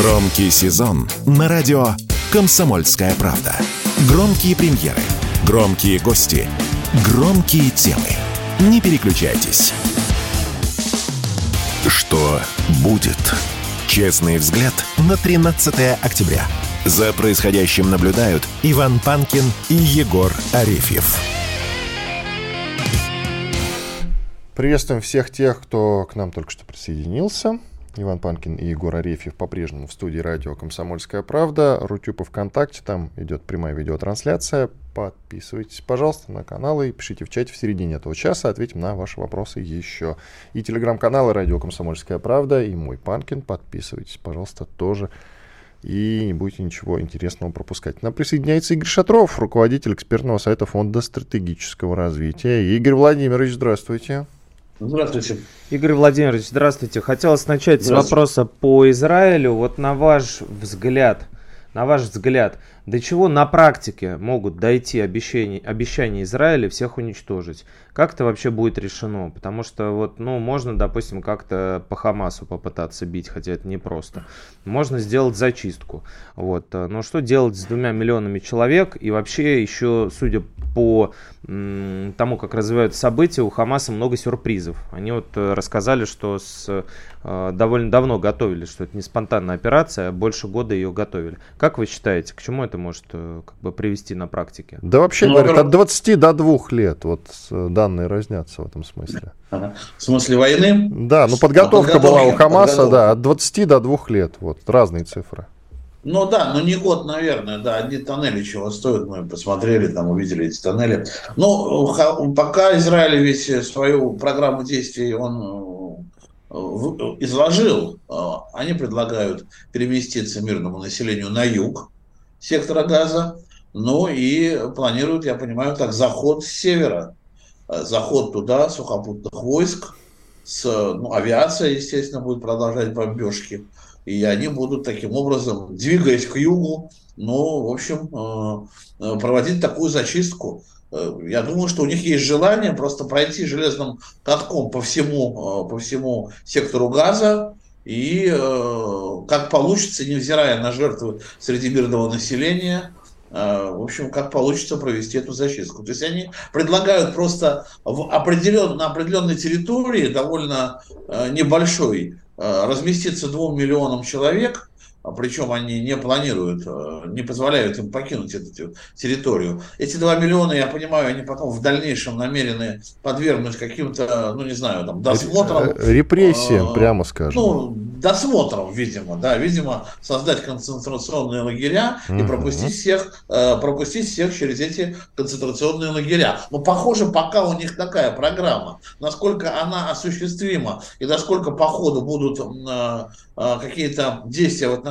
Громкий сезон на радио «Комсомольская правда». Громкие премьеры, громкие гости, громкие темы. Не переключайтесь. Что будет? Честный взгляд на 13 октября. За происходящим наблюдают Иван Панкин и Егор Арефьев. Приветствуем всех тех, кто к нам только что присоединился. Иван Панкин и Егор Арефьев по-прежнему в студии радио «Комсомольская правда». Рутюб ВКонтакте, там идет прямая видеотрансляция. Подписывайтесь, пожалуйста, на каналы и пишите в чате в середине этого часа, ответим на ваши вопросы еще. И телеграм-каналы радио «Комсомольская правда» и мой Панкин. Подписывайтесь, пожалуйста, тоже и не будете ничего интересного пропускать. Нам присоединяется Игорь Шатров, руководитель экспертного сайта Фонда стратегического развития. Игорь Владимирович, здравствуйте. Здравствуйте. Игорь Владимирович, здравствуйте. Хотелось начать с вопроса по Израилю. Вот на ваш взгляд, на ваш взгляд, до чего на практике могут дойти обещания, обещания Израиля всех уничтожить? Как это вообще будет решено? Потому что вот, ну, можно, допустим, как-то по Хамасу попытаться бить, хотя это непросто. Можно сделать зачистку. Вот. Но что делать с двумя миллионами человек? И вообще еще, судя по м, тому, как развиваются события, у Хамаса много сюрпризов. Они вот э, рассказали, что с, э, довольно давно готовили, что это не спонтанная операция, а больше года ее готовили. Как вы считаете, к чему это может э, как бы привести на практике? Да вообще, ну, говорят, от 20 до 2 лет, вот данные разнятся в этом смысле. Ага. В смысле войны? Да, ну подготовка, подготовка была у Хамаса, подготовка. да, от 20 до 2 лет, вот, разные цифры. Ну да, ну не год, наверное, да, одни тоннели чего стоят, мы посмотрели, там увидели эти тоннели. Ну, пока Израиль ведь свою программу действий он э, изложил, э, они предлагают переместиться мирному населению на юг сектора газа, ну и планируют, я понимаю, так, заход с севера, э, заход туда сухопутных войск, с ну, авиация, естественно, будет продолжать бомбежки и они будут таким образом, двигаясь к югу, ну, в общем, э, э, проводить такую зачистку. Э, я думаю, что у них есть желание просто пройти железным катком по всему, по всему сектору газа, и как получится, невзирая на жертвы среди мирного населения, в общем, как получится провести эту зачистку. То есть они предлагают просто в определен, на определенной территории, довольно небольшой, разместиться двум миллионам человек, причем они не планируют, э, не позволяют им покинуть эту территорию. Эти 2 миллиона, я понимаю, они потом в дальнейшем намерены подвергнуть каким-то, ну не знаю, там, досмотрам. Э, репрессиям, прямо скажем. Ну, досмотром, видимо, да, видимо, создать концентрационные лагеря и пропустить всех, пропустить всех через эти концентрационные лагеря. Но похоже, пока у них такая программа, насколько она осуществима и насколько по ходу будут какие-то действия в отношении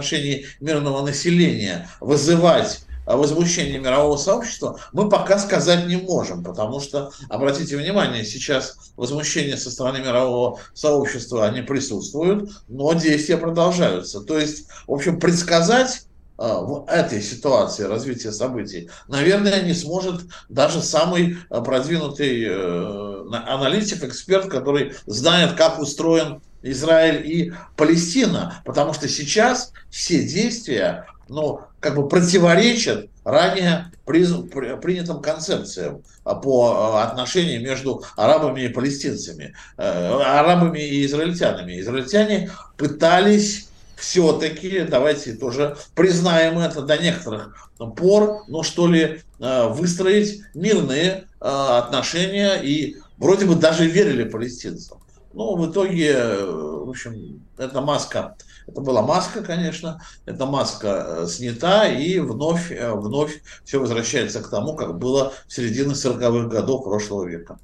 мирного населения вызывать возмущение мирового сообщества, мы пока сказать не можем, потому что, обратите внимание, сейчас возмущение со стороны мирового сообщества, они присутствуют, но действия продолжаются. То есть, в общем, предсказать э, в этой ситуации развития событий, наверное, не сможет даже самый э, продвинутый э, аналитик, эксперт, который знает, как устроен Израиль и Палестина, потому что сейчас все действия, ну, как бы противоречат ранее принятым концепциям по э, отношению между арабами и палестинцами, э, арабами и израильтянами. Израильтяне пытались все-таки, давайте тоже признаем это до некоторых пор, ну что ли, э, выстроить мирные отношения и вроде бы даже верили палестинцам. Ну, в итоге, э, в общем, эта маска, это была маска, конечно, эта маска э, снята, и вновь, э, вновь все возвращается к тому, как было в середине 40-х годов прошлого века.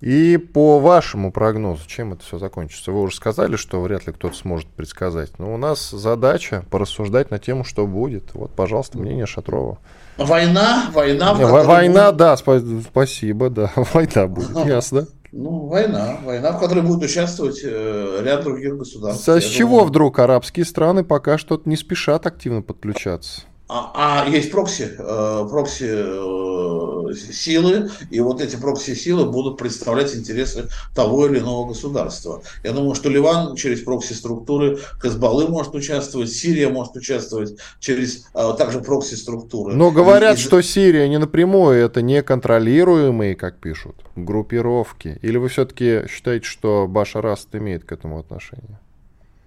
И по вашему прогнозу, чем это все закончится? Вы уже сказали, что вряд ли кто-то сможет предсказать. Но у нас задача порассуждать на тему, что будет. Вот, пожалуйста, мнение Шатрова. Война, война. Не, война, да, спасибо, да, война будет, ясно. Ну, война. Война, в которой будут участвовать э, ряд других государств. С чего думаю... вдруг арабские страны пока что не спешат активно подключаться? А, а есть прокси, э, прокси э, силы, и вот эти прокси силы будут представлять интересы того или иного государства. Я думаю, что Ливан через прокси структуры, Хезбаллы может участвовать, Сирия может участвовать через э, также прокси структуры. Но говорят, и, что Сирия не напрямую, это неконтролируемые, как пишут, группировки. Или вы все-таки считаете, что Башар Асад имеет к этому отношение?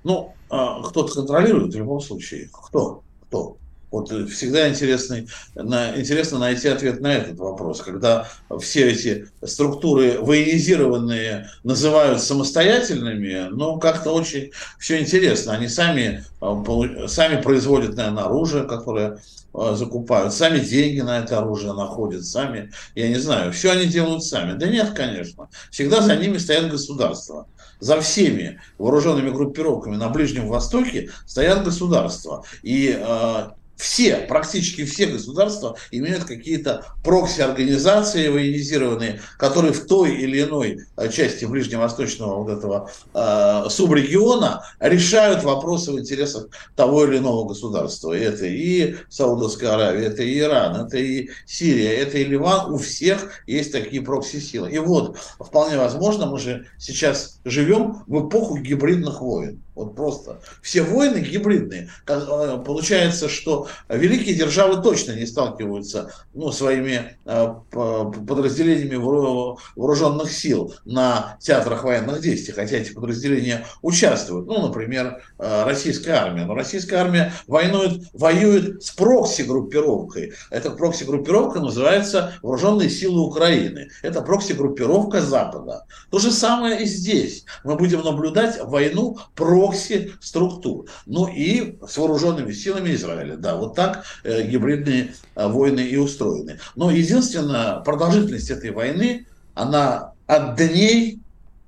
Ну, кто-то контролирует в любом случае. Кто? Кто? Вот всегда интересный, на, интересно найти ответ на этот вопрос, когда все эти структуры военизированные называют самостоятельными, но как-то очень все интересно. Они сами, а, сами производят, наверное, оружие, которое а, закупают, сами деньги на это оружие находят, сами, я не знаю, все они делают сами. Да нет, конечно. Всегда за ними стоят государства за всеми вооруженными группировками на Ближнем Востоке стоят государства. И э, все, практически все государства имеют какие-то прокси-организации военизированные, которые в той или иной э, части ближневосточного вот этого э, субрегиона решают вопросы в интересах того или иного государства. Это и Саудовская Аравия, это и Иран, это и Сирия, это и Ливан. У всех есть такие прокси-силы. И вот, вполне возможно, мы же сейчас живем в эпоху гибридных войн. Вот просто. Все войны гибридные. Э, получается, что великие державы точно не сталкиваются ну, своими э, подразделениями вооруженных сил на театрах военных действий, хотя эти подразделения участвуют. Ну, например, э, российская армия. Но российская армия воюет, воюет с прокси-группировкой. Эта прокси-группировка называется Вооруженные силы Украины. Это прокси-группировка Запада. То же самое и здесь. Мы будем наблюдать войну про прокси структур. Ну и с вооруженными силами Израиля. Да, вот так э, гибридные э, войны и устроены. Но единственная продолжительность этой войны, она от дней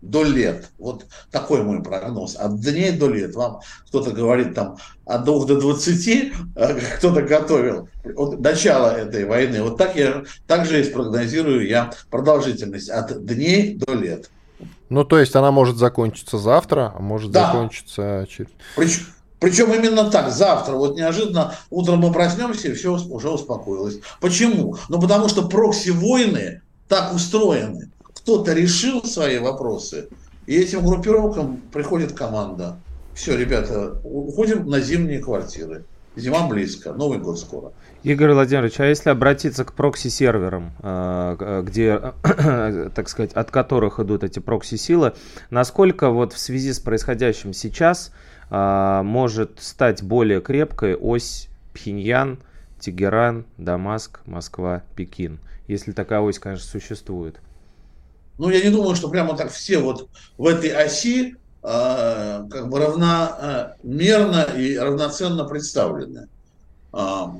до лет. Вот такой мой прогноз. От дней до лет. Вам кто-то говорит там от 2 до 20, э, кто-то готовил от начала этой войны. Вот так я также и спрогнозирую я продолжительность от дней до лет. Ну, то есть она может закончиться завтра, а может да. закончиться через... Причем, причем именно так, завтра, вот неожиданно утром мы проснемся, и все уже успокоилось. Почему? Ну, потому что прокси-войны так устроены. Кто-то решил свои вопросы, и этим группировкам приходит команда. Все, ребята, уходим на зимние квартиры. Зима близко, Новый год скоро. Игорь Владимирович, а если обратиться к прокси-серверам, э, где, так сказать, от которых идут эти прокси-силы, насколько вот в связи с происходящим сейчас э, может стать более крепкой ось Пхеньян, Тегеран, Дамаск, Москва, Пекин, если такая ось, конечно, существует? Ну, я не думаю, что прямо так все вот в этой оси э, как бы равномерно и равноценно представлены. А,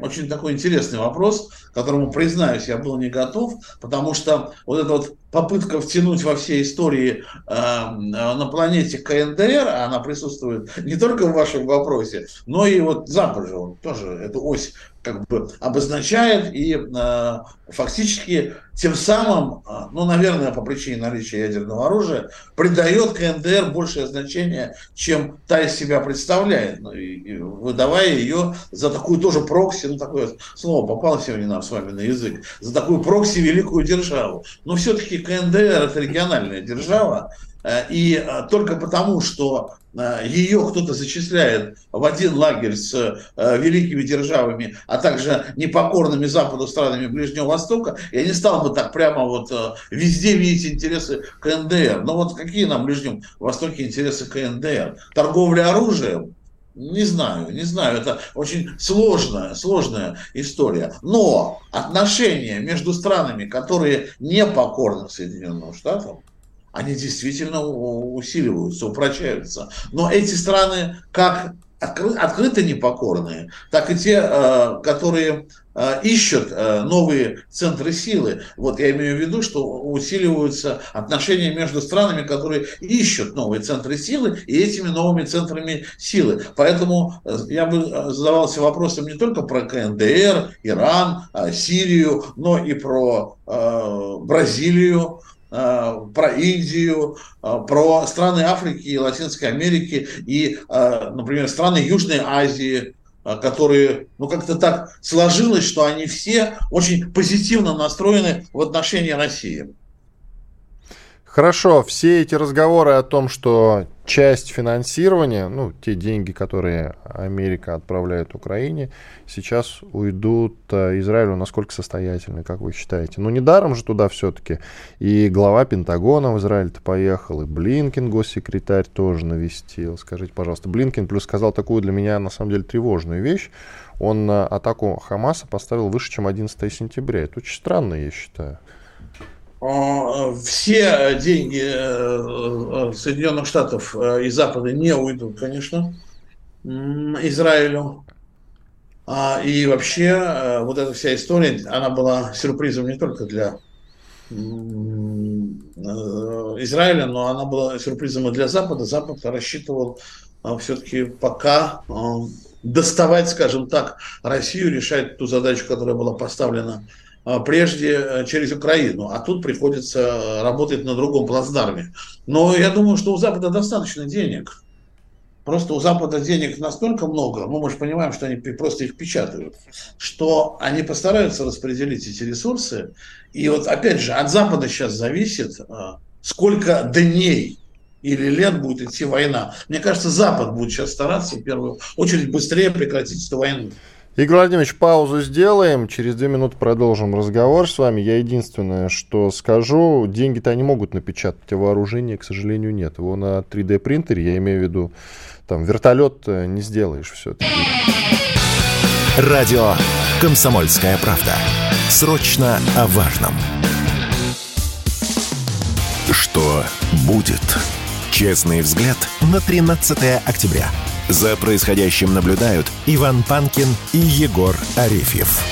очень такой интересный вопрос, которому, признаюсь, я был не готов, потому что вот эта вот попытка втянуть во все истории э, на планете КНДР, она присутствует не только в вашем вопросе, но и вот Запад же, он тоже эту ось как бы обозначает и э, фактически тем самым, э, ну, наверное, по причине наличия ядерного оружия, придает КНДР большее значение, чем та из себя представляет, ну, и, и выдавая ее за такую тоже прокси, ну, такое слово попало сегодня нам с вами на язык, за такую прокси великую державу. Но все-таки КНДР это региональная держава, Э, и э, только потому, что э, ее кто-то зачисляет в один лагерь с великими державами, а также непокорными Западу странами Ближнего Востока, я не стал бы так прямо вот везде видеть интересы КНДР. Но вот какие нам в Ближнем Востоке интересы КНДР? Торговля оружием? Не знаю, не знаю, это очень сложная, сложная история. Но отношения между странами, которые не покорны Соединенным Штатам, они действительно усиливаются, упрочаются. Но эти страны как открыто непокорные, так и те, э, которые ищут э, новые центры силы. Вот я имею в виду, что усиливаются отношения между странами, которые ищут новые центры силы и этими новыми центрами силы. Поэтому я бы задавался вопросом не только про КНДР, Иран, Сирию, но и про Бразилию, Э, про Индию, э, про страны Африки и Латинской Америки и, э, например, страны Южной Азии. Которые, ну, как-то так сложилось, что они все очень позитивно настроены в отношении России. Хорошо, все эти разговоры о том, что часть финансирования, ну, те деньги, которые Америка отправляет Украине, сейчас уйдут э, Израилю насколько состоятельны, как вы считаете? Ну, недаром же туда все-таки и глава Пентагона в Израиль-то поехал, и Блинкин, госсекретарь, тоже навестил. Скажите, пожалуйста, Блинкин плюс сказал такую для меня, на самом деле, тревожную вещь. Он э, атаку Хамаса поставил выше, чем 11 сентября. Это очень странно, я считаю. Все деньги э, э, Соединенных Штатов э, и Запада не уйдут, конечно, Израилю. А, и вообще вот эта вся история, она была сюрпризом не только для Израиля, но она была сюрпризом и для Запада. Запад рассчитывал все-таки пока доставать, скажем так, Россию, решать ту задачу, которая была поставлена прежде э, через Украину, а тут приходится э, работать на другом плацдарме. Но я думаю, что у Запада достаточно денег. Просто у Запада денег настолько много, ну мы же понимаем, что они просто их печатают, что они постараются распределить эти ресурсы. И вот опять же, от Запада сейчас зависит, э, сколько дней или лет будет идти война. Мне кажется, Запад будет сейчас стараться в первую очередь быстрее прекратить эту войну. Игорь Владимирович, паузу сделаем. Через две минуты продолжим разговор с вами. Я единственное, что скажу, деньги-то они могут напечатать, а вооружения, к сожалению, нет. Его на 3D принтере, я имею в виду, там вертолет э, не сделаешь все-таки. Радио «Комсомольская правда». Срочно о важном. Что будет? Честный взгляд на 13 октября. За происходящим наблюдают Иван Панкин и Егор Арефьев.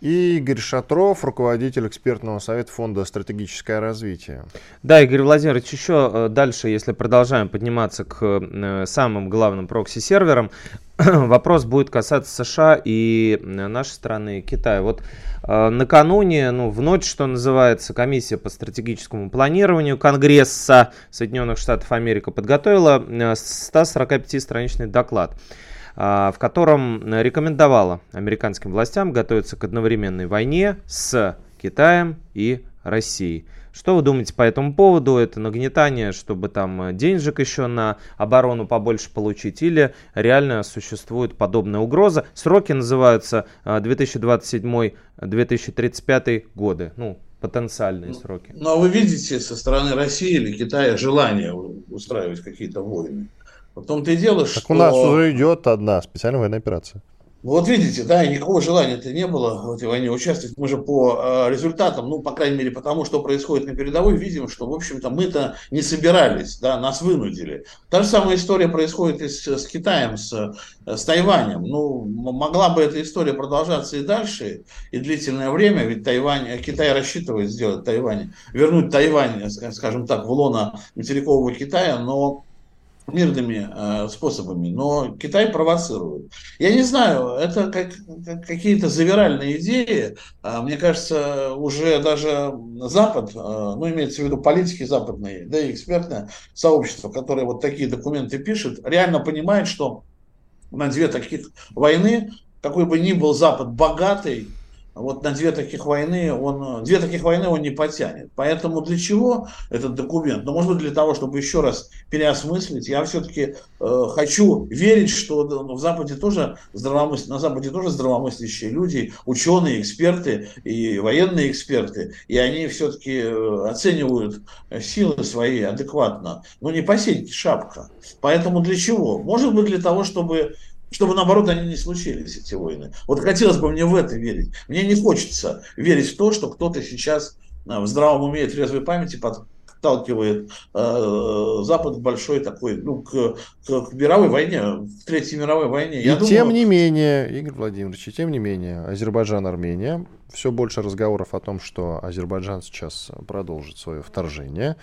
И Игорь Шатров, руководитель экспертного совета Фонда «Стратегическое развитие». Да, Игорь Владимирович, еще э, дальше, если продолжаем подниматься к э, самым главным прокси-серверам, вопрос будет касаться США и э, нашей страны, Китая. Вот Э, накануне, ну, в ночь, что называется, комиссия по стратегическому планированию Конгресса Соединенных Штатов Америки подготовила 145-страничный э, доклад э, в котором рекомендовала американским властям готовиться к одновременной войне с Китаем и Россией. Что вы думаете по этому поводу? Это нагнетание, чтобы там э, денежек еще на оборону побольше получить? Или реально существует подобная угроза? Сроки называются 2027-2035 э, годы. Ну, потенциальные сроки. Но вы видите со стороны России или Китая желание устраивать какие-то войны? В том-то и дело, так что... у нас уже идет одна специальная военная операция. Вот видите, да, никакого желания-то не было в этой войне участвовать. Мы же по э, результатам, ну, по крайней мере, потому что происходит на передовой, видим, что, в общем-то, мы-то не собирались, да, нас вынудили. Та же самая история происходит и с, с Китаем, с, с Тайванем. Ну, могла бы эта история продолжаться и дальше, и длительное время, ведь Тайвань, Китай рассчитывает сделать Тайвань, вернуть Тайвань, скажем так, в лоно материкового Китая, но мирными э, способами, но Китай провоцирует. Я не знаю, это как, как какие-то завиральные идеи. Э, мне кажется, уже даже Запад, э, ну имеется в виду политики западные, да и экспертное сообщество, которое вот такие документы пишет, реально понимает, что на две таких войны, какой бы ни был Запад богатый, вот на две таких войны он, две таких войны он не потянет. Поэтому для чего этот документ? Ну, может быть, для того, чтобы еще раз переосмыслить. Я все-таки э, хочу верить, что ну, в Западе тоже здравомыс... на Западе тоже здравомыслящие люди, ученые, эксперты и военные эксперты. И они все-таки э, оценивают силы свои адекватно. Но не по шапка. Поэтому для чего? Может быть, для того, чтобы чтобы, наоборот, они не случились, эти войны. Вот хотелось бы мне в это верить. Мне не хочется верить в то, что кто-то сейчас э, в здравом уме и трезвой памяти подталкивает э, Запад к большой такой, ну, к, к, к мировой войне, к Третьей мировой войне. И Я тем думаю... не менее, Игорь Владимирович, и тем не менее, Азербайджан, Армения, все больше разговоров о том, что Азербайджан сейчас продолжит свое вторжение.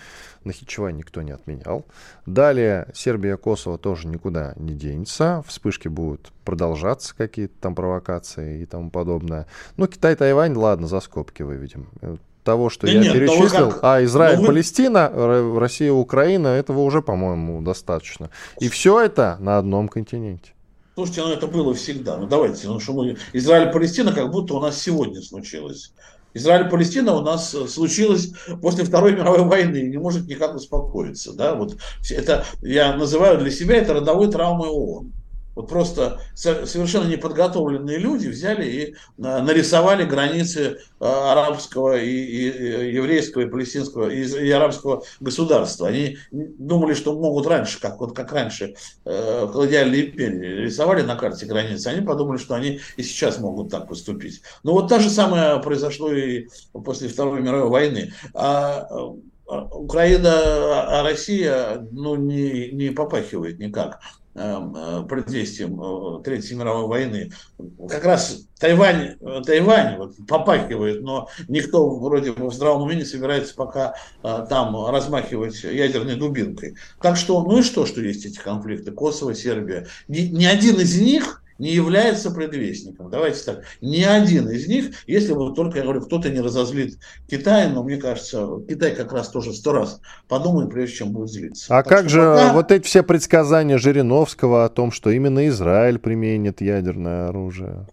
Нахичевань никто не отменял. Далее Сербия, Косово тоже никуда не денется. Вспышки будут продолжаться, какие-то там провокации и тому подобное. Ну, Китай, Тайвань, ладно, за скобки выведем того, что да я нет, перечислил, как... а Израиль, вы... Палестина, Россия, Украина, этого уже, по-моему, достаточно. И все это на одном континенте. Слушайте, ну это было всегда. Ну давайте, ну что мы... Израиль-Палестина как будто у нас сегодня случилось. Израиль-Палестина у нас случилось после Второй мировой войны и не может никак успокоиться. Да? Вот это, я называю для себя это родовой травмой ООН. Вот просто совершенно неподготовленные люди взяли и а, нарисовали границы а, арабского и, и еврейского и палестинского и, и арабского государства. Они думали, что могут раньше, как вот как раньше э, колониальные империи рисовали на карте границы, они подумали, что они и сейчас могут так поступить. Но вот та же самое произошло и после Второй мировой войны. А, а Украина, а Россия ну, не, не попахивает никак. Эм, э, предвестием э, Третьей мировой войны. Как раз Тайвань, э, Тайвань вот, попахивает, но никто вроде бы в здравом уме не собирается пока там размахивать ядерной дубинкой. Так что, ну и что, что есть эти конфликты? Косово, Сербия. Ни, ни один из них не является предвестником. Давайте так, ни один из них, если бы только, я говорю, кто-то не разозлит Китай, но мне кажется, Китай как раз тоже сто раз подумает, прежде чем будет злиться. А так как же пока... вот эти все предсказания Жириновского о том, что именно Израиль применит ядерное оружие?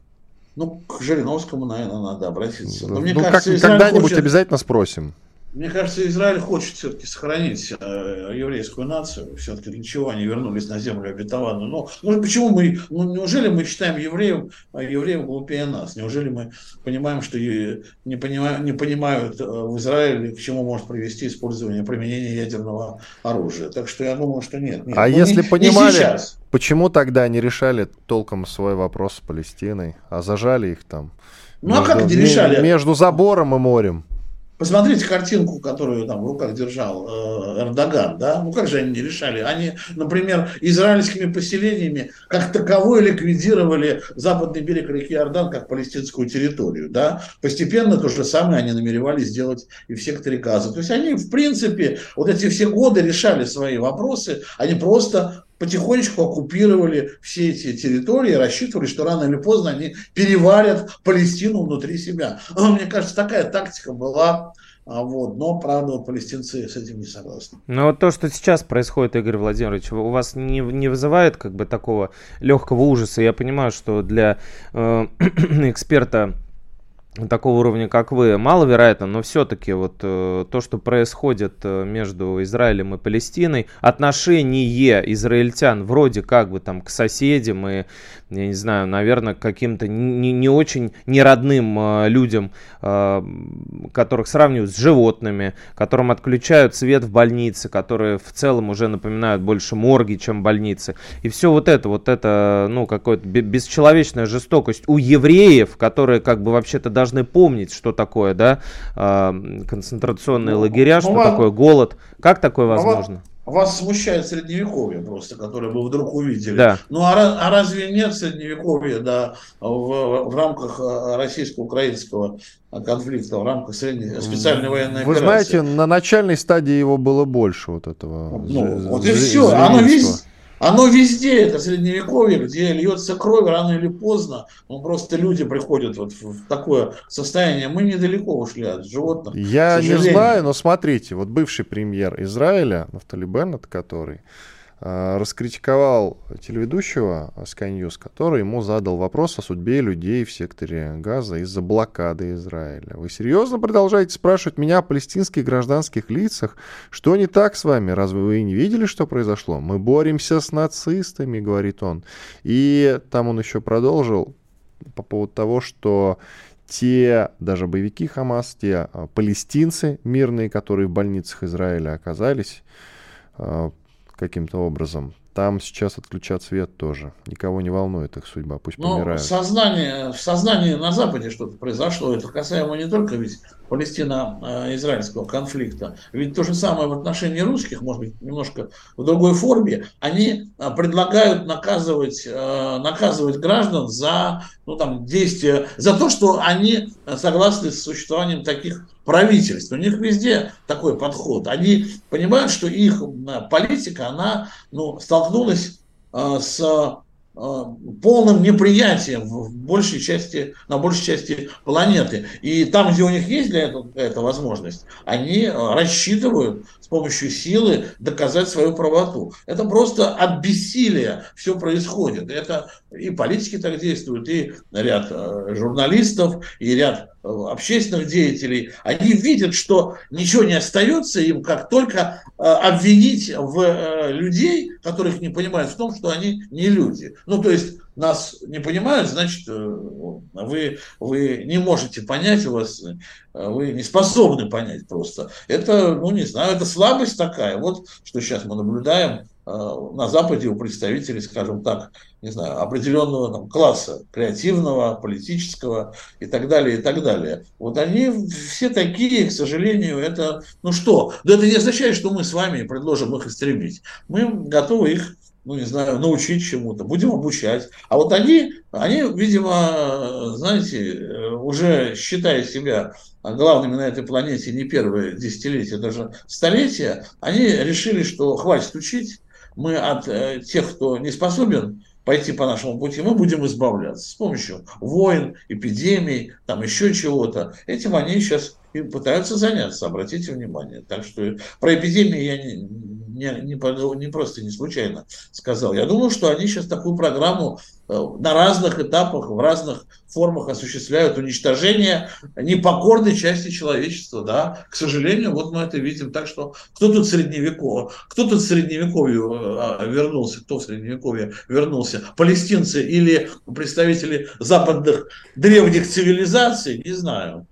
Ну, к Жириновскому, наверное, надо обратиться. Но, ну, мне кажется, как, когда-нибудь хочет... обязательно спросим. Мне кажется, Израиль хочет все-таки сохранить э, еврейскую нацию. Все-таки для чего они вернулись на землю обетованную? Но ну, почему мы, ну, неужели мы считаем евреев, а евреев глупее нас? Неужели мы понимаем, что не, понимают, не понимают э, в Израиле, к чему может привести использование, применение ядерного оружия? Так что я думаю, что нет. нет. А ну, если не, понимали, не почему тогда не решали толком свой вопрос с Палестиной, а зажали их там? Ну между, а как они решали? Между забором и морем. Посмотрите картинку, которую там в руках держал э, Эрдоган, да, ну как же они не решали? Они, например, израильскими поселениями как таковое ликвидировали западный берег реки Иордан как палестинскую территорию, да. Постепенно то же самое они намеревались сделать и в секторе Газа. То есть они, в принципе, вот эти все годы решали свои вопросы, они просто потихонечку оккупировали все эти территории, рассчитывали, что рано или поздно они переварят Палестину внутри себя. Мне кажется, такая тактика была а вот, но, правда, палестинцы с этим не согласны. Но вот то, что сейчас происходит, Игорь Владимирович, у вас не, не вызывает как бы такого легкого ужаса? Я понимаю, что для э, эксперта такого уровня, как вы, маловероятно, но все-таки вот э, то, что происходит э, между Израилем и Палестиной, отношение израильтян вроде как бы там к соседям и, я не знаю, наверное, к каким-то не, не очень неродным э, людям, э, которых сравнивают с животными, которым отключают свет в больнице, которые в целом уже напоминают больше морги, чем больницы. И все вот это, вот это, ну, какая-то бесчеловечная жестокость у евреев, которые как бы вообще-то даже должны помнить, что такое, да, концентрационные ну, лагеря, что вам, такое голод. Как такое возможно? Вас смущает средневековье просто, которое вы вдруг увидели. Да. Ну а, а разве нет средневековья да, в, в рамках а, российско-украинского конфликта, в рамках средней, специальной военной Вы операции? Вы знаете, на начальной стадии его было больше вот этого. Ну, вот и все. Оно весь, оно везде, это средневековье, где льется кровь рано или поздно. Ну, просто люди приходят вот в такое состояние. Мы недалеко ушли от животных. Я не знаю, но смотрите, вот бывший премьер Израиля, Нафтали Беннет, который раскритиковал телеведущего Sky News, который ему задал вопрос о судьбе людей в секторе Газа из-за блокады Израиля. Вы серьезно продолжаете спрашивать меня о палестинских гражданских лицах? Что не так с вами? Разве вы не видели, что произошло? Мы боремся с нацистами, говорит он. И там он еще продолжил по поводу того, что те даже боевики Хамас, те а, палестинцы мирные, которые в больницах Израиля оказались, а, каким-то образом. Там сейчас отключат свет тоже. Никого не волнует их судьба, пусть Но помирают. Сознание, в сознании на Западе что-то произошло. Это касаемо не только ведь палестино-израильского конфликта. Ведь то же самое в отношении русских, может быть, немножко в другой форме. Они а, предлагают наказывать, а, наказывать граждан за ну, там, действия, за то, что они согласны с существованием таких правительств. У них везде такой подход. Они понимают, что их политика, она ну, столкнулась с полным неприятием в большей части, на большей части планеты. И там, где у них есть для этого эта возможность, они э, рассчитывают с помощью силы доказать свою правоту. Это просто от бессилия все происходит. Это и политики так действуют, и ряд э, журналистов, и ряд общественных деятелей, они видят, что ничего не остается им, как только обвинить в людей, которых не понимают в том, что они не люди. Ну, то есть нас не понимают, значит, э, вы, вы не можете понять, у вас, э, вы не способны понять просто. Это, ну, не знаю, это слабость такая. Вот что сейчас мы наблюдаем э, на Западе у представителей, скажем так, не знаю, определенного там, класса, креативного, политического и так далее, и так далее. Вот они все такие, к сожалению, это, ну что, да это не означает, что мы с вами предложим их истребить. Мы готовы их ну, не знаю, научить чему-то, будем обучать. А вот они, они, видимо, знаете, уже считая себя главными на этой планете не первые десятилетия, даже столетия, они решили, что хватит учить, мы от э, тех, кто не способен пойти по нашему пути, мы будем избавляться с помощью войн, эпидемий, там еще чего-то. Этим они сейчас и пытаются заняться, обратите внимание. Так что про эпидемии я не, не, не, не просто не случайно сказал. Я думаю, что они сейчас такую программу э, на разных этапах, в разных формах осуществляют уничтожение непокорной части человечества. Да? К сожалению, вот мы это видим. Так что кто тут средневековье, кто тут средневековье вернулся, кто в средневековье вернулся, палестинцы или представители западных древних цивилизаций, не знаю.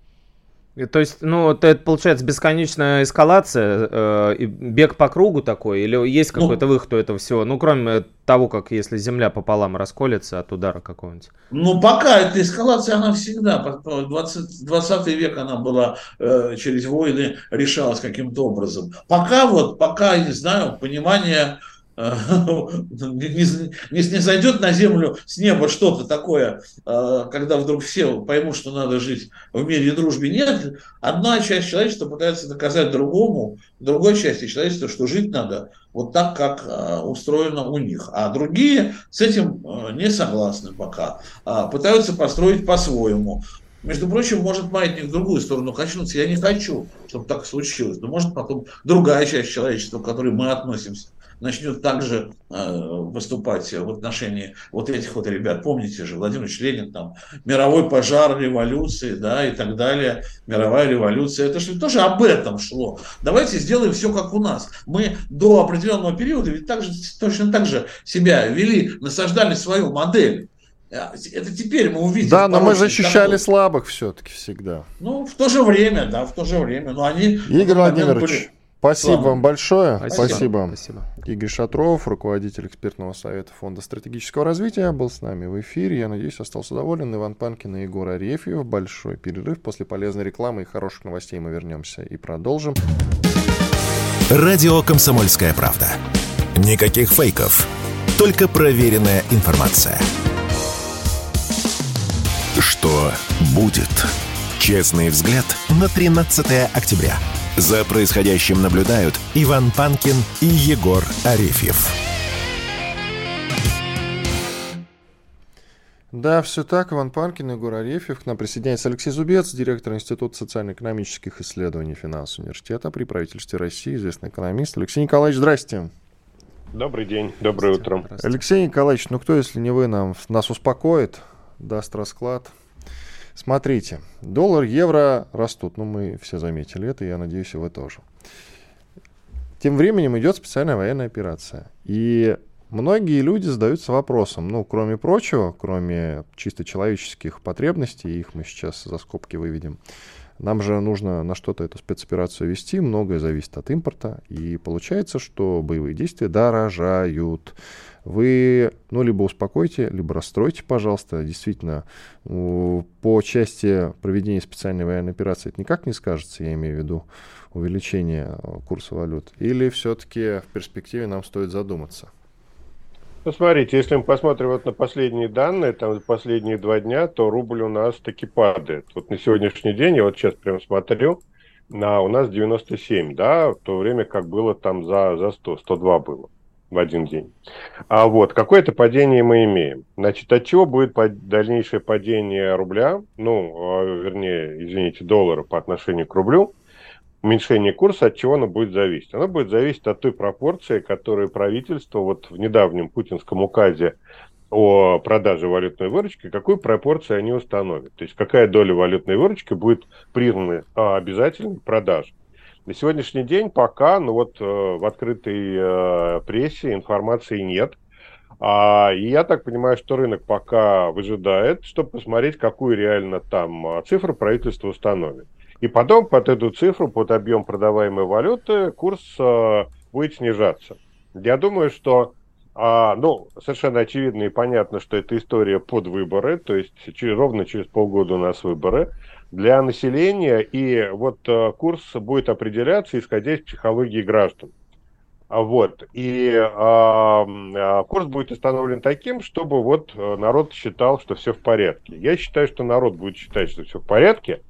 То есть, ну, это получается бесконечная эскалация, э, и бег по кругу такой, или есть ну. какой-то ну, выход у этого всего? Ну, кроме того, как если Земля пополам расколется от удара какого-нибудь. Ну, пока эта эскалация, она всегда, 20, 20 век она была э, через войны, решалась каким-то образом. Пока вот, пока, не знаю, понимание не, не, не зайдет на землю с неба что-то такое, э, когда вдруг все поймут, что надо жить в мире и дружбе. Нет, одна часть человечества пытается доказать другому, другой части человечества, что жить надо вот так, как э, устроено у них. А другие с этим э, не согласны пока, а пытаются построить по-своему. Между прочим, может маятник в другую сторону качнуться. Я не хочу, чтобы так случилось. Но может потом другая часть человечества, к которой мы относимся, начнет также э, выступать в отношении вот этих вот ребят. Помните же, Владимир Ильич Ленин, там, мировой пожар революции, да, и так далее, мировая революция. Это же тоже об этом шло. Давайте сделаем все как у нас. Мы до определенного периода ведь также, точно так же себя вели, насаждали свою модель. Э, это теперь мы увидим. Да, но мы защищали контур. слабых все-таки всегда. Ну, в то же время, да, в то же время. Но они... Игорь Владимирович, были... Спасибо Слава. вам большое. Спасибо. Спасибо. Спасибо. Игорь Шатров, руководитель экспертного совета Фонда стратегического развития, был с нами в эфире. Я надеюсь, остался доволен. Иван Панкин и Егор Арефьев. Большой перерыв. После полезной рекламы и хороших новостей мы вернемся и продолжим. Радио «Комсомольская правда». Никаких фейков. Только проверенная информация. Что будет? Честный взгляд на 13 октября. За происходящим наблюдают Иван Панкин и Егор Арефьев. Да, все так. Иван Панкин, Егор Арефьев. К нам присоединяется Алексей Зубец, директор Института социально-экономических исследований финансового университета при правительстве России, известный экономист. Алексей Николаевич, здрасте. Добрый день, доброе утро. Алексей Николаевич, ну кто, если не вы, нам, нас успокоит, даст расклад – Смотрите, доллар, евро растут. Ну, мы все заметили это, я надеюсь, и вы тоже. Тем временем идет специальная военная операция. И многие люди задаются вопросом, ну, кроме прочего, кроме чисто человеческих потребностей, их мы сейчас за скобки выведем, нам же нужно на что-то эту спецоперацию вести, многое зависит от импорта, и получается, что боевые действия дорожают вы, ну, либо успокойте, либо расстройте, пожалуйста. Действительно, по части проведения специальной военной операции это никак не скажется, я имею в виду увеличение э, курса валют. Или все-таки в перспективе нам стоит задуматься? Ну, смотрите, если мы посмотрим вот на последние данные, там, последние два дня, то рубль у нас таки падает. Вот на сегодняшний день, я вот сейчас прям смотрю, на, у нас 97, да, в то время как было там за, за 100, 102 было. В один день. А вот какое-то падение мы имеем. Значит, от чего будет дальнейшее падение рубля, ну, а, вернее, извините, доллара по отношению к рублю, уменьшение курса, от чего оно будет зависеть? Оно будет зависеть от той пропорции, которую правительство вот в недавнем путинском указе о продаже валютной выручки, какую пропорцию они установят. То есть какая доля валютной выручки будет признана а, обязательной продажей. На сегодняшний день пока, ну вот э, в открытой э, прессе информации нет. А, и я так понимаю, что рынок пока выжидает, чтобы посмотреть, какую реально там а, цифру правительство установит. И потом под эту цифру, под объем продаваемой валюты, курс э, будет снижаться. Я думаю, что а, ну, совершенно очевидно и понятно, что это история под выборы, то есть через, ровно через полгода у нас выборы для населения, и вот э, курс будет определяться, исходя из психологии граждан. А вот, и а, курс будет установлен таким, чтобы вот э, народ считал, что все в порядке. Я считаю, что народ будет считать, что все в порядке,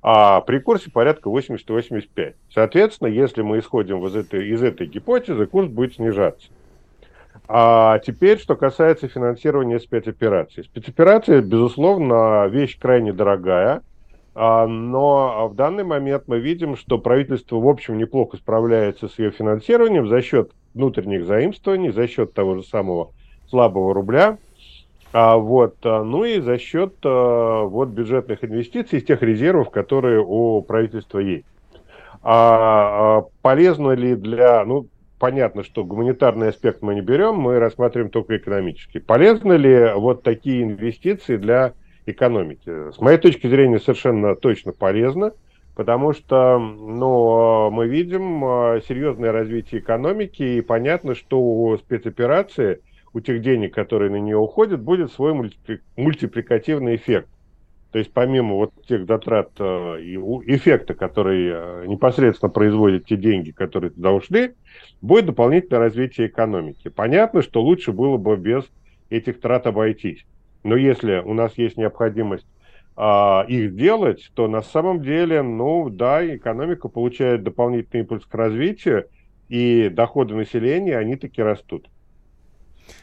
а при курсе порядка 80-85. Соответственно, если мы исходим из этой, из этой гипотезы, курс будет снижаться. А теперь, что касается финансирования спецопераций. Спецоперация, безусловно, вещь крайне дорогая, но в данный момент мы видим, что правительство, в общем, неплохо справляется с ее финансированием за счет внутренних заимствований, за счет того же самого слабого рубля, а вот, а, ну и за счет вот бюджетных инвестиций из тех резервов, которые у правительства есть. А полезно ли для, ну, понятно, что гуманитарный аспект мы не берем, мы рассматриваем только экономический. Полезны ли вот такие инвестиции для экономики? С моей точки зрения, совершенно точно полезно, потому что ну, мы видим а, серьезное развитие экономики, и понятно, что у спецоперации, у тех денег, которые на нее уходят, будет свой мультипликативный эффект. То есть помимо вот тех затрат э, и эффекта, который э, непосредственно производят те деньги, которые туда ушли, будет дополнительное развитие экономики. Понятно, что лучше было бы без этих трат обойтись. Но если у нас есть необходимость а, их делать, то на самом деле, ну да, экономика получает дополнительный импульс к развитию, и доходы населения, они таки растут.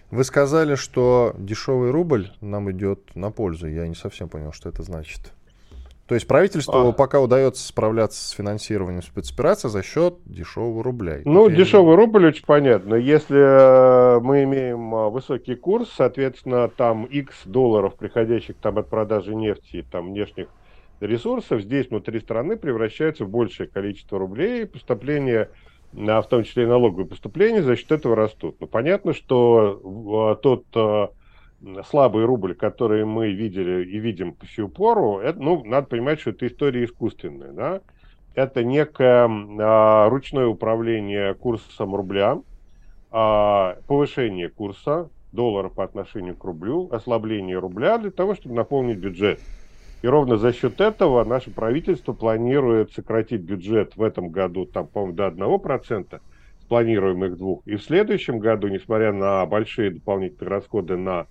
Вы сказали, что дешевый рубль нам идет на пользу. Я не совсем понял, что это значит. То есть правительству а. пока удается справляться с финансированием спецоперации за счет дешевого рубля. Ну, Теперь... дешевый рубль очень понятно. Если э, мы имеем э, высокий курс, соответственно, там X долларов, приходящих там от продажи нефти, там внешних ресурсов, здесь внутри страны превращаются в большее количество рублей, поступления в том числе и налоговые поступления, за счет этого растут. Но понятно, что э, тот э, слабый рубль, который мы видели и видим по сию пору, это, ну, надо понимать, что это история искусственная, да? Это некое а, ручное управление курсом рубля, а, повышение курса доллара по отношению к рублю, ослабление рубля для того, чтобы наполнить бюджет. И ровно за счет этого наше правительство планирует сократить бюджет в этом году, там, по-моему, до 1%, с планируемых двух. И в следующем году, несмотря на большие дополнительные расходы на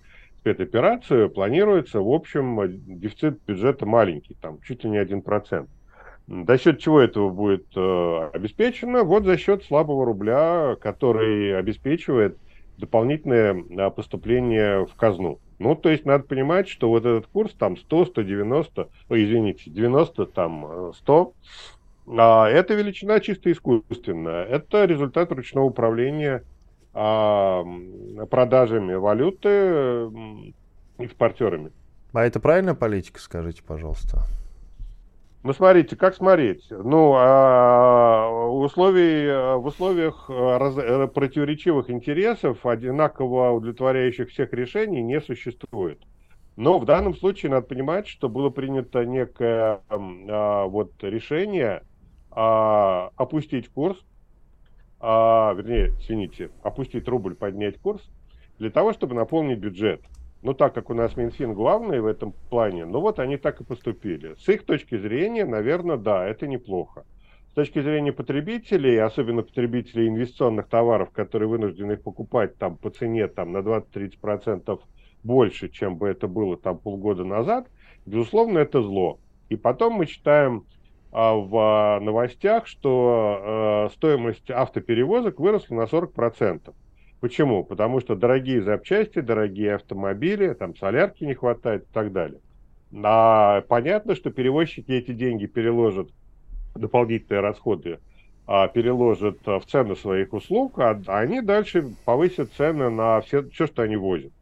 спецоперацию, планируется, в общем, дефицит бюджета маленький, там, чуть ли не 1%. За счет чего этого будет э, обеспечено? Вот за счет слабого рубля, который обеспечивает дополнительное э, поступление в казну. Ну, то есть надо понимать, что вот этот курс там 100, 190, ой, извините, 90, там 100, а, это величина чисто искусственная. Это результат ручного управления продажами валюты экспортерами. А это правильная политика, скажите, пожалуйста? Ну, смотрите, как смотреть? Ну, а, условий, в условиях раз, э, противоречивых интересов одинаково удовлетворяющих всех решений не существует. Но в данном случае надо понимать, что было принято некое а, вот решение а, опустить курс, а, вернее, извините, опустить рубль, поднять курс, для того, чтобы наполнить бюджет. Ну, так как у нас Минфин главный в этом плане, ну вот они так и поступили. С их точки зрения, наверное, да, это неплохо. С точки зрения потребителей, особенно потребителей инвестиционных товаров, которые вынуждены их покупать там по цене там, на 20-30% больше, чем бы это было там полгода назад, безусловно, это зло. И потом мы читаем в новостях, что э, стоимость автоперевозок выросла на 40%. Почему? Потому что дорогие запчасти, дорогие автомобили, там солярки не хватает и так далее. А понятно, что перевозчики эти деньги переложат, дополнительные расходы а, переложат в цену своих услуг, а они дальше повысят цены на все, все, что они возят.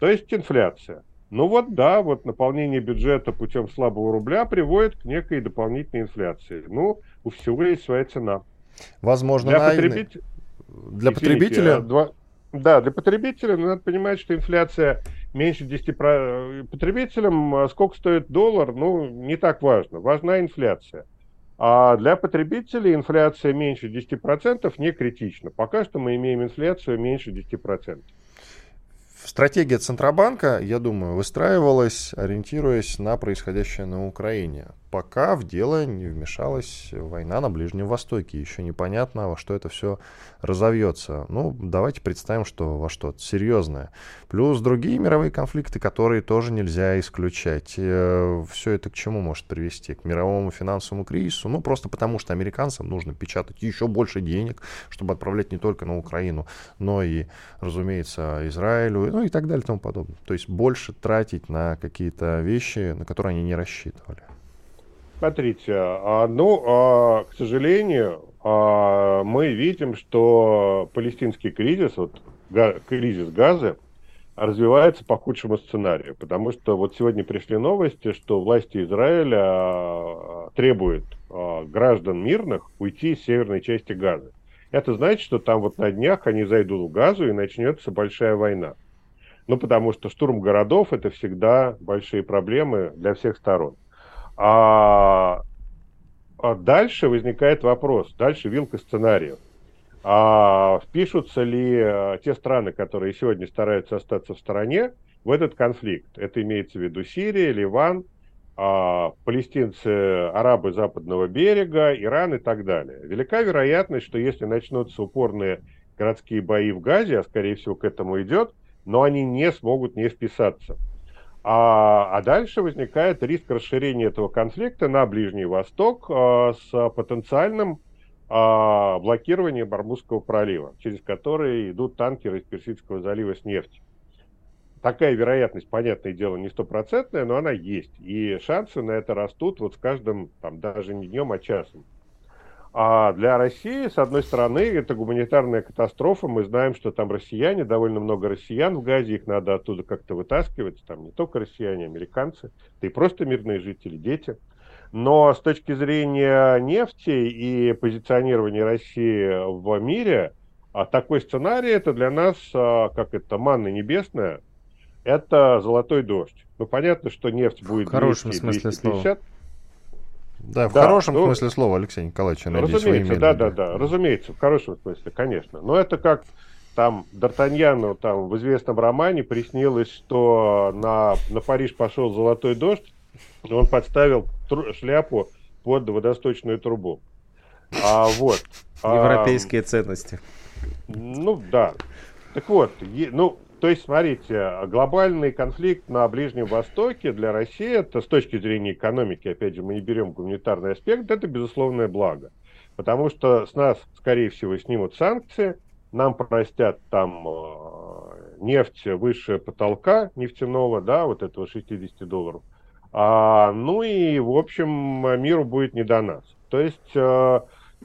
То есть инфляция. Ну вот да, вот наполнение бюджета путем слабого рубля приводит к некой дополнительной инфляции. Ну, у всего есть своя цена. Возможно, для, потребителя. для потребителя... Два... Да, для потребителя надо понимать, что инфляция меньше 10%. Потребителям а, сколько стоит доллар, ну, не так важно. Важна инфляция. А для потребителей инфляция меньше 10% не критична. Пока что мы имеем инфляцию меньше 10%. Стратегия Центробанка, я думаю, выстраивалась, ориентируясь на происходящее на Украине пока в дело не вмешалась война на Ближнем Востоке. Еще непонятно, во что это все разовьется. Ну, давайте представим, что во что-то серьезное. Плюс другие мировые конфликты, которые тоже нельзя исключать. Э, все это к чему может привести? К мировому финансовому кризису? Ну, просто потому, что американцам нужно печатать еще больше денег, чтобы отправлять не только на Украину, но и, разумеется, Израилю, ну и так далее и тому подобное. То есть больше тратить на какие-то вещи, на которые они не рассчитывали. Смотрите, а, ну, а, к сожалению, а, мы видим, что палестинский кризис, вот кризис Газы, развивается по худшему сценарию, потому что вот сегодня пришли новости, что власти Израиля требуют граждан мирных уйти из северной части Газы. Это значит, что там вот на днях они зайдут в Газу и начнется большая война. Ну, потому что штурм городов – это всегда большие проблемы для всех сторон. А, а дальше возникает вопрос, дальше вилка сценариев. А впишутся ли а, те страны, которые сегодня стараются остаться в стороне, в этот конфликт? Это имеется в виду Сирия, Ливан, а, палестинцы, арабы западного берега, Иран и так далее. Велика вероятность, что если начнутся упорные городские бои в Газе, а скорее всего к этому идет, но они не смогут не вписаться. А, а дальше возникает риск расширения этого конфликта на Ближний Восток а, с потенциальным а, блокированием Бармузского пролива, через который идут танкеры из Персидского залива с нефтью. Такая вероятность, понятное дело, не стопроцентная, но она есть. И шансы на это растут вот с каждым, там, даже не днем, а часом. А для России, с одной стороны, это гуманитарная катастрофа. Мы знаем, что там россияне, довольно много россиян в Газе, их надо оттуда как-то вытаскивать. Там не только россияне, американцы, да и просто мирные жители, дети. Но с точки зрения нефти и позиционирования России в мире, а такой сценарий это для нас, а, как это, манна небесная, это золотой дождь. Ну, понятно, что нефть будет в хорошем 200, смысле 250, слова. Да, в да, хорошем ну, смысле слова, Алексей Николаевич, я надеюсь, Разумеется, да, да, да, разумеется, в хорошем смысле, конечно. Но это как там Д'Артаньяну там в известном романе приснилось, что на, на Париж пошел золотой дождь, и он подставил тру- шляпу под водосточную трубу. А вот. Европейские а, ценности. Ну да. Так вот, е, ну то есть, смотрите, глобальный конфликт на Ближнем Востоке для России, это с точки зрения экономики, опять же, мы не берем гуманитарный аспект, это безусловное благо. Потому что с нас, скорее всего, снимут санкции, нам простят там э, нефть выше потолка нефтяного, да, вот этого 60 долларов. А, ну и, в общем, миру будет не до нас. То есть...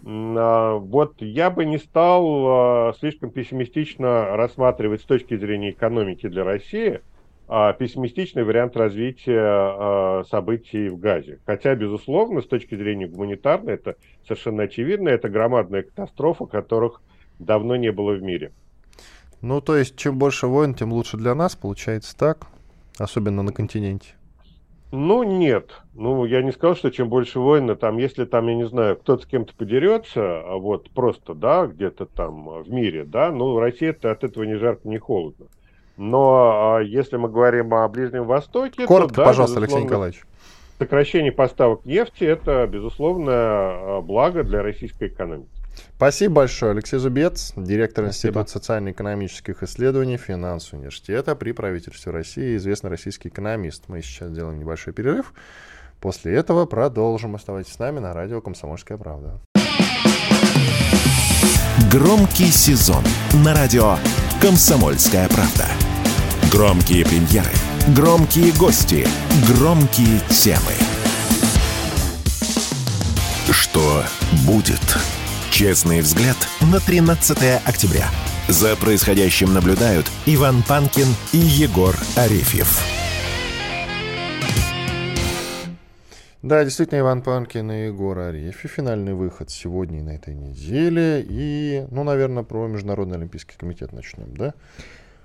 А, вот я бы не стал а, слишком пессимистично рассматривать с точки зрения экономики для России а, пессимистичный вариант развития событий в Газе. Хотя, безусловно, с точки зрения гуманитарной, это совершенно очевидно, это громадная катастрофа, которых давно не было в мире. Ну, то есть, чем больше войн, тем лучше для нас, получается так, особенно на континенте. Ну, нет. Ну, я не сказал, что чем больше войны, там, если там, я не знаю, кто-то с кем-то подерется, а вот просто, да, где-то там в мире, да, ну, Россия-то от этого ни жарко, ни холодно. Но а, если мы говорим о Ближнем Востоке... Коротко, то, да, пожалуйста, Алексей Николаевич. Сокращение поставок нефти – это, безусловно, а, благо для российской экономики. Спасибо большое. Алексей Зубец, директор Спасибо. Института социально-экономических исследований финансового университета при правительстве России, известный российский экономист. Мы сейчас делаем небольшой перерыв. После этого продолжим. Оставайтесь с нами на радио «Комсомольская правда». Громкий сезон на радио «Комсомольская правда». Громкие премьеры, громкие гости, громкие темы. Что будет? Честный взгляд на 13 октября. За происходящим наблюдают Иван Панкин и Егор Арефьев. Да, действительно, Иван Панкин и Егор Арефьев. Финальный выход сегодня и на этой неделе. И, ну, наверное, про Международный Олимпийский комитет начнем, да?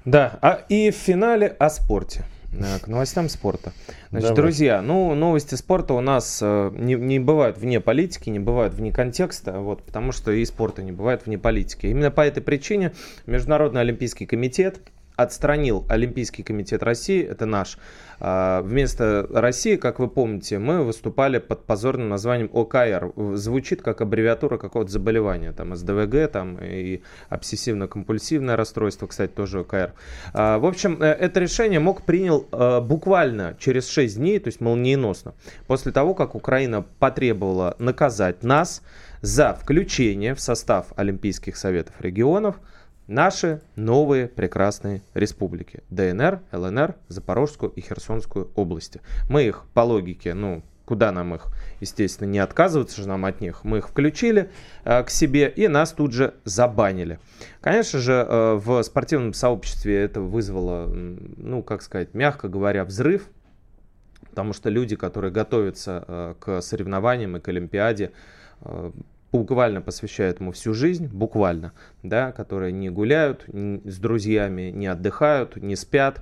Да, а и в финале о спорте. Э, к новостям спорта. Значит, Давай. друзья, ну, новости спорта у нас э, не, не бывают вне политики, не бывают вне контекста, вот, потому что и спорта не бывает вне политики. Именно по этой причине Международный Олимпийский комитет отстранил Олимпийский комитет России, это наш. А, вместо России, как вы помните, мы выступали под позорным названием ОКР. Звучит как аббревиатура какого-то заболевания, там СДВГ, там и обсессивно-компульсивное расстройство, кстати, тоже ОКР. А, в общем, э, это решение МОК принял э, буквально через 6 дней, то есть молниеносно, после того, как Украина потребовала наказать нас за включение в состав Олимпийских советов регионов – наши новые прекрасные республики. ДНР, ЛНР, Запорожскую и Херсонскую области. Мы их по логике, ну, куда нам их, естественно, не отказываться же нам от них. Мы их включили э, к себе и нас тут же забанили. Конечно же, э, в спортивном сообществе это вызвало, ну, как сказать, мягко говоря, взрыв, потому что люди, которые готовятся э, к соревнованиям и к Олимпиаде, э, буквально посвящают ему всю жизнь, буквально, да, которые не гуляют с друзьями, не отдыхают, не спят,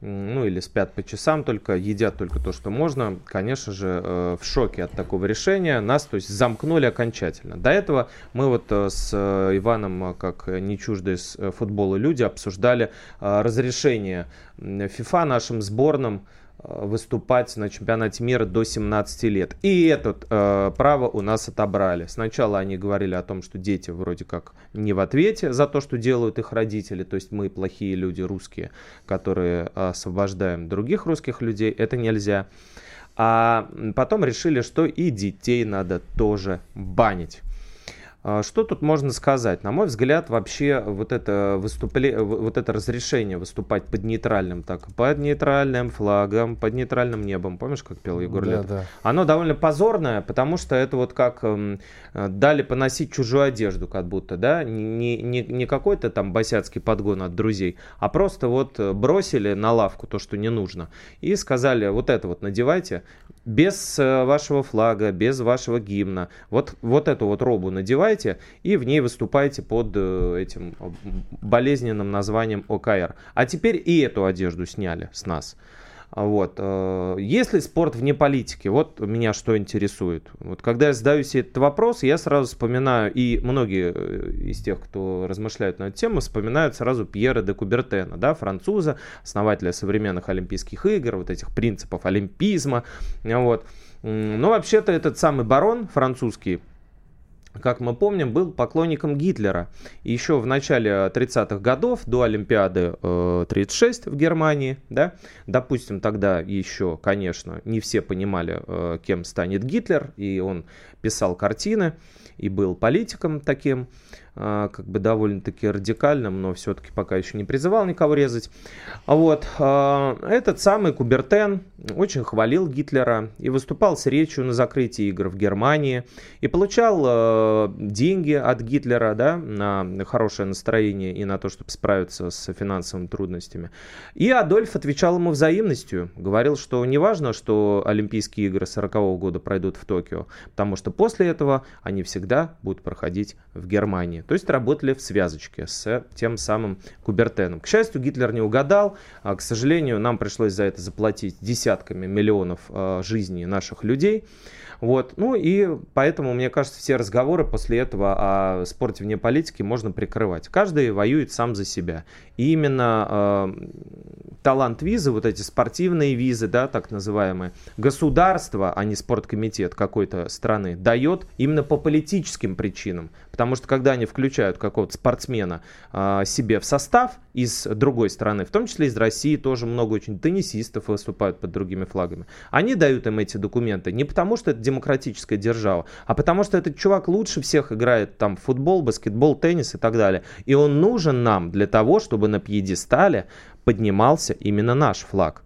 ну или спят по часам только, едят только то, что можно, конечно же, э, в шоке от такого решения. Нас, то есть, замкнули окончательно. До этого мы вот э, с э, Иваном, как не чуждые с футбола люди, обсуждали разрешение ФИФА нашим сборным выступать на чемпионате мира до 17 лет. И это э, право у нас отобрали. Сначала они говорили о том, что дети вроде как не в ответе за то, что делают их родители, то есть мы плохие люди русские, которые освобождаем других русских людей, это нельзя. А потом решили, что и детей надо тоже банить. А, что тут можно сказать? На мой взгляд, вообще вот это, выступле... вот это разрешение выступать под нейтральным, так, под нейтральным флагом, под нейтральным небом, помнишь, как пел Егор да, Лет? Да. Оно довольно позорное, потому что это вот как эм, дали поносить чужую одежду, как будто, да, не, не, не какой-то там босяцкий подгон от друзей, а просто вот бросили на лавку то, что не нужно, и сказали, вот это вот надевайте, без э, вашего флага, без вашего гимна, вот, вот эту вот робу надевайте, надеваете и в ней выступаете под э, этим болезненным названием ОКР. А теперь и эту одежду сняли с нас. Вот. Э, если спорт вне политики, вот меня что интересует. Вот когда я задаю себе этот вопрос, я сразу вспоминаю, и многие э, из тех, кто размышляют на эту тему, вспоминают сразу Пьера де Кубертена, да, француза, основателя современных Олимпийских игр, вот этих принципов олимпизма. Вот. Но вообще-то этот самый барон французский, как мы помним, был поклонником Гитлера. И еще в начале 30-х годов, до Олимпиады э, 36 в Германии, да, допустим, тогда еще, конечно, не все понимали, э, кем станет Гитлер, и он писал картины и был политиком таким. А, как бы довольно-таки радикальным, но все-таки пока еще не призывал никого резать. Вот. А, этот самый Кубертен очень хвалил Гитлера и выступал с речью на закрытии игр в Германии и получал а, деньги от Гитлера да, на хорошее настроение и на то, чтобы справиться с финансовыми трудностями. И Адольф отвечал ему взаимностью, говорил, что не важно, что Олимпийские игры 40 -го года пройдут в Токио, потому что после этого они всегда будут проходить в Германии. То есть работали в связочке с тем самым Кубертеном. К счастью, Гитлер не угадал. А, к сожалению, нам пришлось за это заплатить десятками миллионов а, жизней наших людей. Вот. Ну и поэтому, мне кажется, все разговоры после этого о спорте вне политики можно прикрывать. Каждый воюет сам за себя. И именно э, талант визы, вот эти спортивные визы, да, так называемые, государство, а не спорткомитет какой-то страны, дает именно по политическим причинам. Потому что когда они включают какого-то спортсмена э, себе в состав из другой страны, в том числе из России тоже много очень теннисистов выступают под другими флагами, они дают им эти документы не потому, что это демократическая держава, а потому что этот чувак лучше всех играет там в футбол, баскетбол, теннис и так далее. И он нужен нам для того, чтобы на пьедестале поднимался именно наш флаг.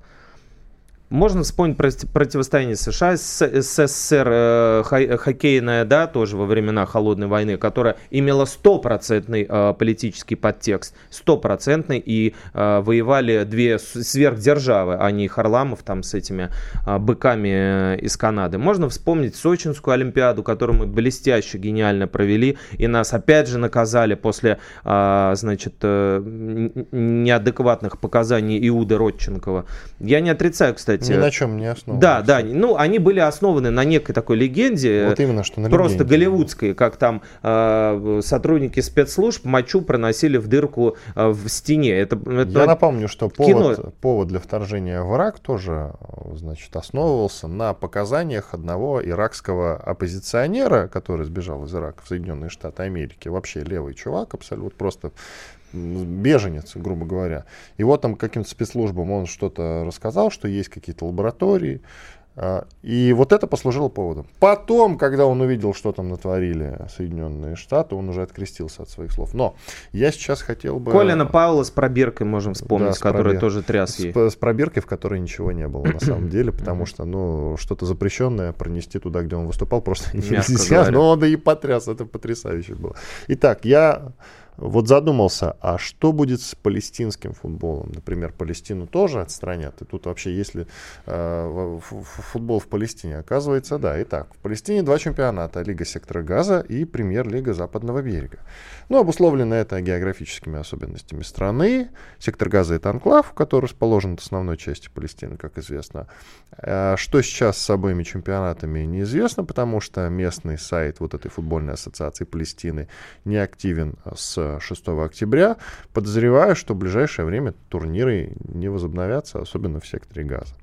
Можно вспомнить противостояние США с СССР э, хоккейное, да, тоже во времена Холодной войны, которая имела стопроцентный э, политический подтекст, стопроцентный, и э, воевали две сверхдержавы, а не Харламов там с этими быками из Канады. Можно вспомнить Сочинскую Олимпиаду, которую мы блестяще, гениально провели, и нас опять же наказали после, значит, неадекватных показаний Иуды Родченкова. Я не отрицаю, кстати, сказать... Ни на чем не основаны. Да, да, ну они были основаны на некой такой легенде. Вот именно, что на Просто легенде. голливудской, как там э, сотрудники спецслужб мочу проносили в дырку э, в стене. Это, это Я напомню, что повод, повод для вторжения в Ирак тоже, значит, основывался на показаниях одного иракского оппозиционера, который сбежал из Ирака в Соединенные Штаты Америки. Вообще левый чувак, абсолютно просто беженец, грубо говоря. И вот там каким-то спецслужбам он что-то рассказал, что есть какие-то лаборатории. А, и вот это послужило поводом. Потом, когда он увидел, что там натворили Соединенные Штаты, он уже открестился от своих слов. Но я сейчас хотел бы... Колина Паула с пробиркой можем вспомнить, да, который пробир... тоже тряс ей. С, с пробиркой, в которой ничего не было на самом деле, потому что, ну, что-то запрещенное пронести туда, где он выступал, просто нельзя. Но он и потряс, это потрясающе было. Итак, я вот задумался, а что будет с палестинским футболом? Например, Палестину тоже отстранят. И тут вообще, если э, футбол в Палестине, оказывается, да. Итак, в Палестине два чемпионата. Лига сектора Газа и Премьер-лига Западного берега. Ну, обусловлено это географическими особенностями страны. Сектор Газа — это анклав, который расположен в основной части Палестины, как известно. А что сейчас с обоими чемпионатами, неизвестно, потому что местный сайт вот этой футбольной ассоциации Палестины не активен с 6 октября. Подозреваю, что в ближайшее время турниры не возобновятся, особенно в секторе газа.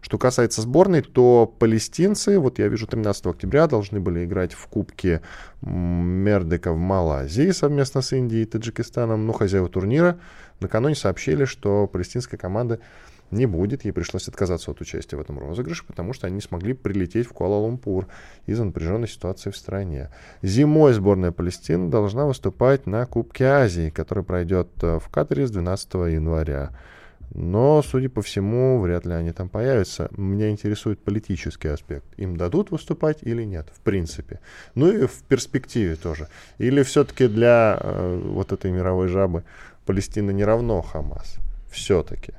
Что касается сборной, то палестинцы, вот я вижу, 13 октября должны были играть в Кубке Мердека в Малайзии совместно с Индией и Таджикистаном, но хозяева турнира накануне сообщили, что палестинская команда не будет. Ей пришлось отказаться от участия в этом розыгрыше, потому что они не смогли прилететь в Куала-Лумпур из-за напряженной ситуации в стране. Зимой сборная Палестины должна выступать на Кубке Азии, который пройдет э, в Катаре с 12 января. Но, судя по всему, вряд ли они там появятся. Меня интересует политический аспект. Им дадут выступать или нет, в принципе. Ну и в перспективе тоже. Или все-таки для э, вот этой мировой жабы Палестина не равно Хамас. Все-таки.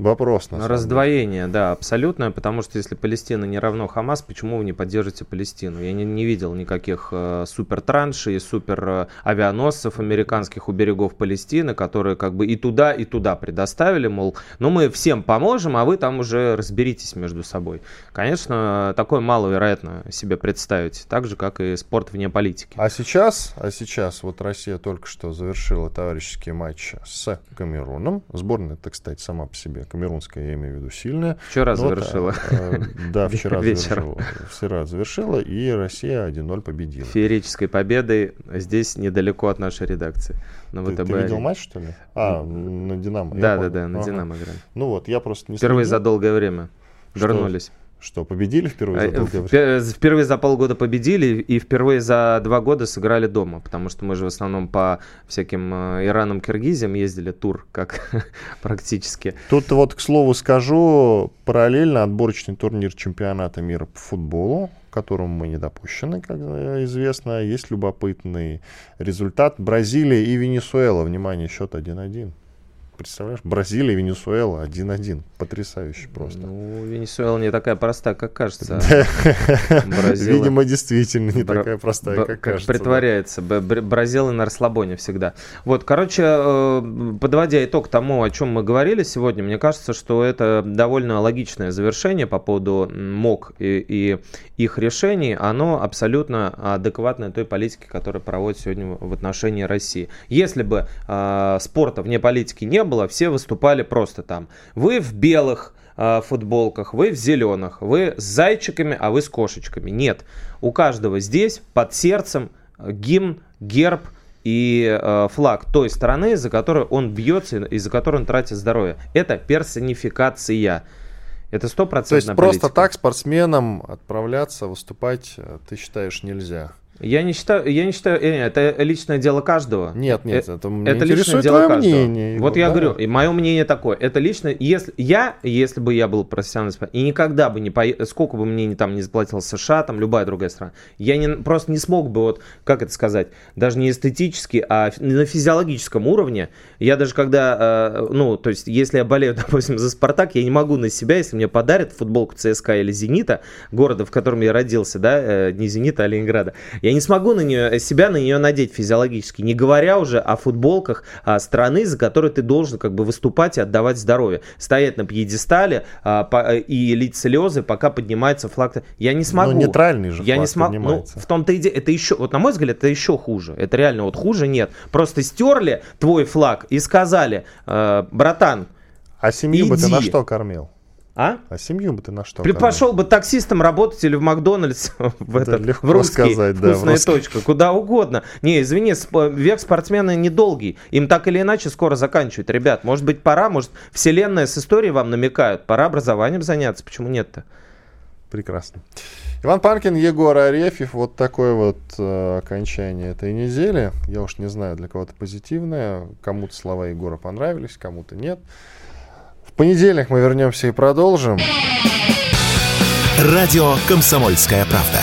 Вопрос. На Раздвоение, деле. да, абсолютное, потому что если Палестина не равно Хамас, почему вы не поддержите Палестину? Я не, не видел никаких э, супер траншей, супер э, авианосцев американских у берегов Палестины, которые как бы и туда, и туда предоставили, мол, ну мы всем поможем, а вы там уже разберитесь между собой. Конечно, такое маловероятно себе представить, так же, как и спорт вне политики. А сейчас, а сейчас вот Россия только что завершила товарищеский матч с Камеруном. Сборная, это, кстати, сама по себе камерунская, я имею в виду, сильная. Вчера Но, завершила. Э, да, вчера завершила. Вчера завершила, и Россия 1-0 победила. Феерической победой здесь недалеко от нашей редакции. На ВТБ. Ты, ты видел матч, что ли? А, на Динамо. Да, да, да, на Динамо играли. Ну вот, я просто не Впервые за долгое время вернулись. Что, победили впервые за э, долгое время? Впервые за полгода победили и впервые за два года сыграли дома, потому что мы же в основном по всяким э, Иранам, Киргизиям ездили тур, как практически. Тут вот, к слову скажу, параллельно отборочный турнир чемпионата мира по футболу, к которому мы не допущены, как известно, есть любопытный результат. Бразилия и Венесуэла, внимание, счет 1-1 представляешь? Бразилия, Венесуэла 1-1. Потрясающе просто. Ну, Венесуэла не такая простая, как кажется. Видимо, действительно не такая простая, как кажется. Притворяется. Бразилия на расслабоне всегда. Вот, короче, э, подводя итог тому, о чем мы говорили сегодня, мне кажется, что это довольно логичное завершение по поводу МОК и их решений. Оно абсолютно адекватное той политике, которая проводит сегодня в отношении России. Если бы э, спорта вне политики не было, было, все выступали просто там. Вы в белых э, футболках, вы в зеленых, вы с зайчиками, а вы с кошечками. Нет, у каждого здесь под сердцем гимн, герб и э, флаг той страны, за которую он бьется и за которую он тратит здоровье. Это персонификация. Это стопроцентно То есть просто так спортсменам отправляться, выступать, э, ты считаешь, нельзя? Я не считаю, я не считаю, э, это личное дело каждого. Нет, нет, э, это, это личное дело каждого. мнение. Вот я да? говорю, и мое мнение такое, это лично, если я, если бы я был профессиональным и никогда бы не поехал, сколько бы мне не там не заплатил США, там любая другая страна, я не, просто не смог бы вот, как это сказать, даже не эстетически, а на физиологическом уровне, я даже когда, э, ну, то есть, если я болею, допустим, за Спартак, я не могу на себя, если мне подарят футболку ЦСКА или Зенита, города, в котором я родился, да, не Зенита, а Ленинграда, я я не смогу на нее, себя на нее надеть физиологически, не говоря уже о футболках а, страны, за которой ты должен как бы выступать и отдавать здоровье. Стоять на пьедестале а, по, и лить слезы, пока поднимается флаг. Я не смогу. Ну, нейтральный же Я не смогу. Ну, в том-то и дело, это еще, вот на мой взгляд, это еще хуже. Это реально вот хуже нет. Просто стерли твой флаг и сказали, э, братан, а семью иди. бы ты на что кормил? А? А семью бы ты на что? Пошел бы таксистом работать или в Макдональдс, в, это, легко в русский, сказать, да, вкусная в точка, куда угодно. Не, извини, век спортсмена недолгий. Им так или иначе скоро заканчивают. Ребят, может быть пора, может вселенная с историей вам намекают. Пора образованием заняться, почему нет-то? Прекрасно. Иван Панкин, Егор Арефьев. Вот такое вот э, окончание этой недели. Я уж не знаю, для кого-то позитивное. Кому-то слова Егора понравились, кому-то нет понедельник мы вернемся и продолжим. Радио «Комсомольская правда».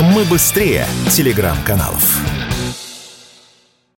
Мы быстрее телеграм-каналов.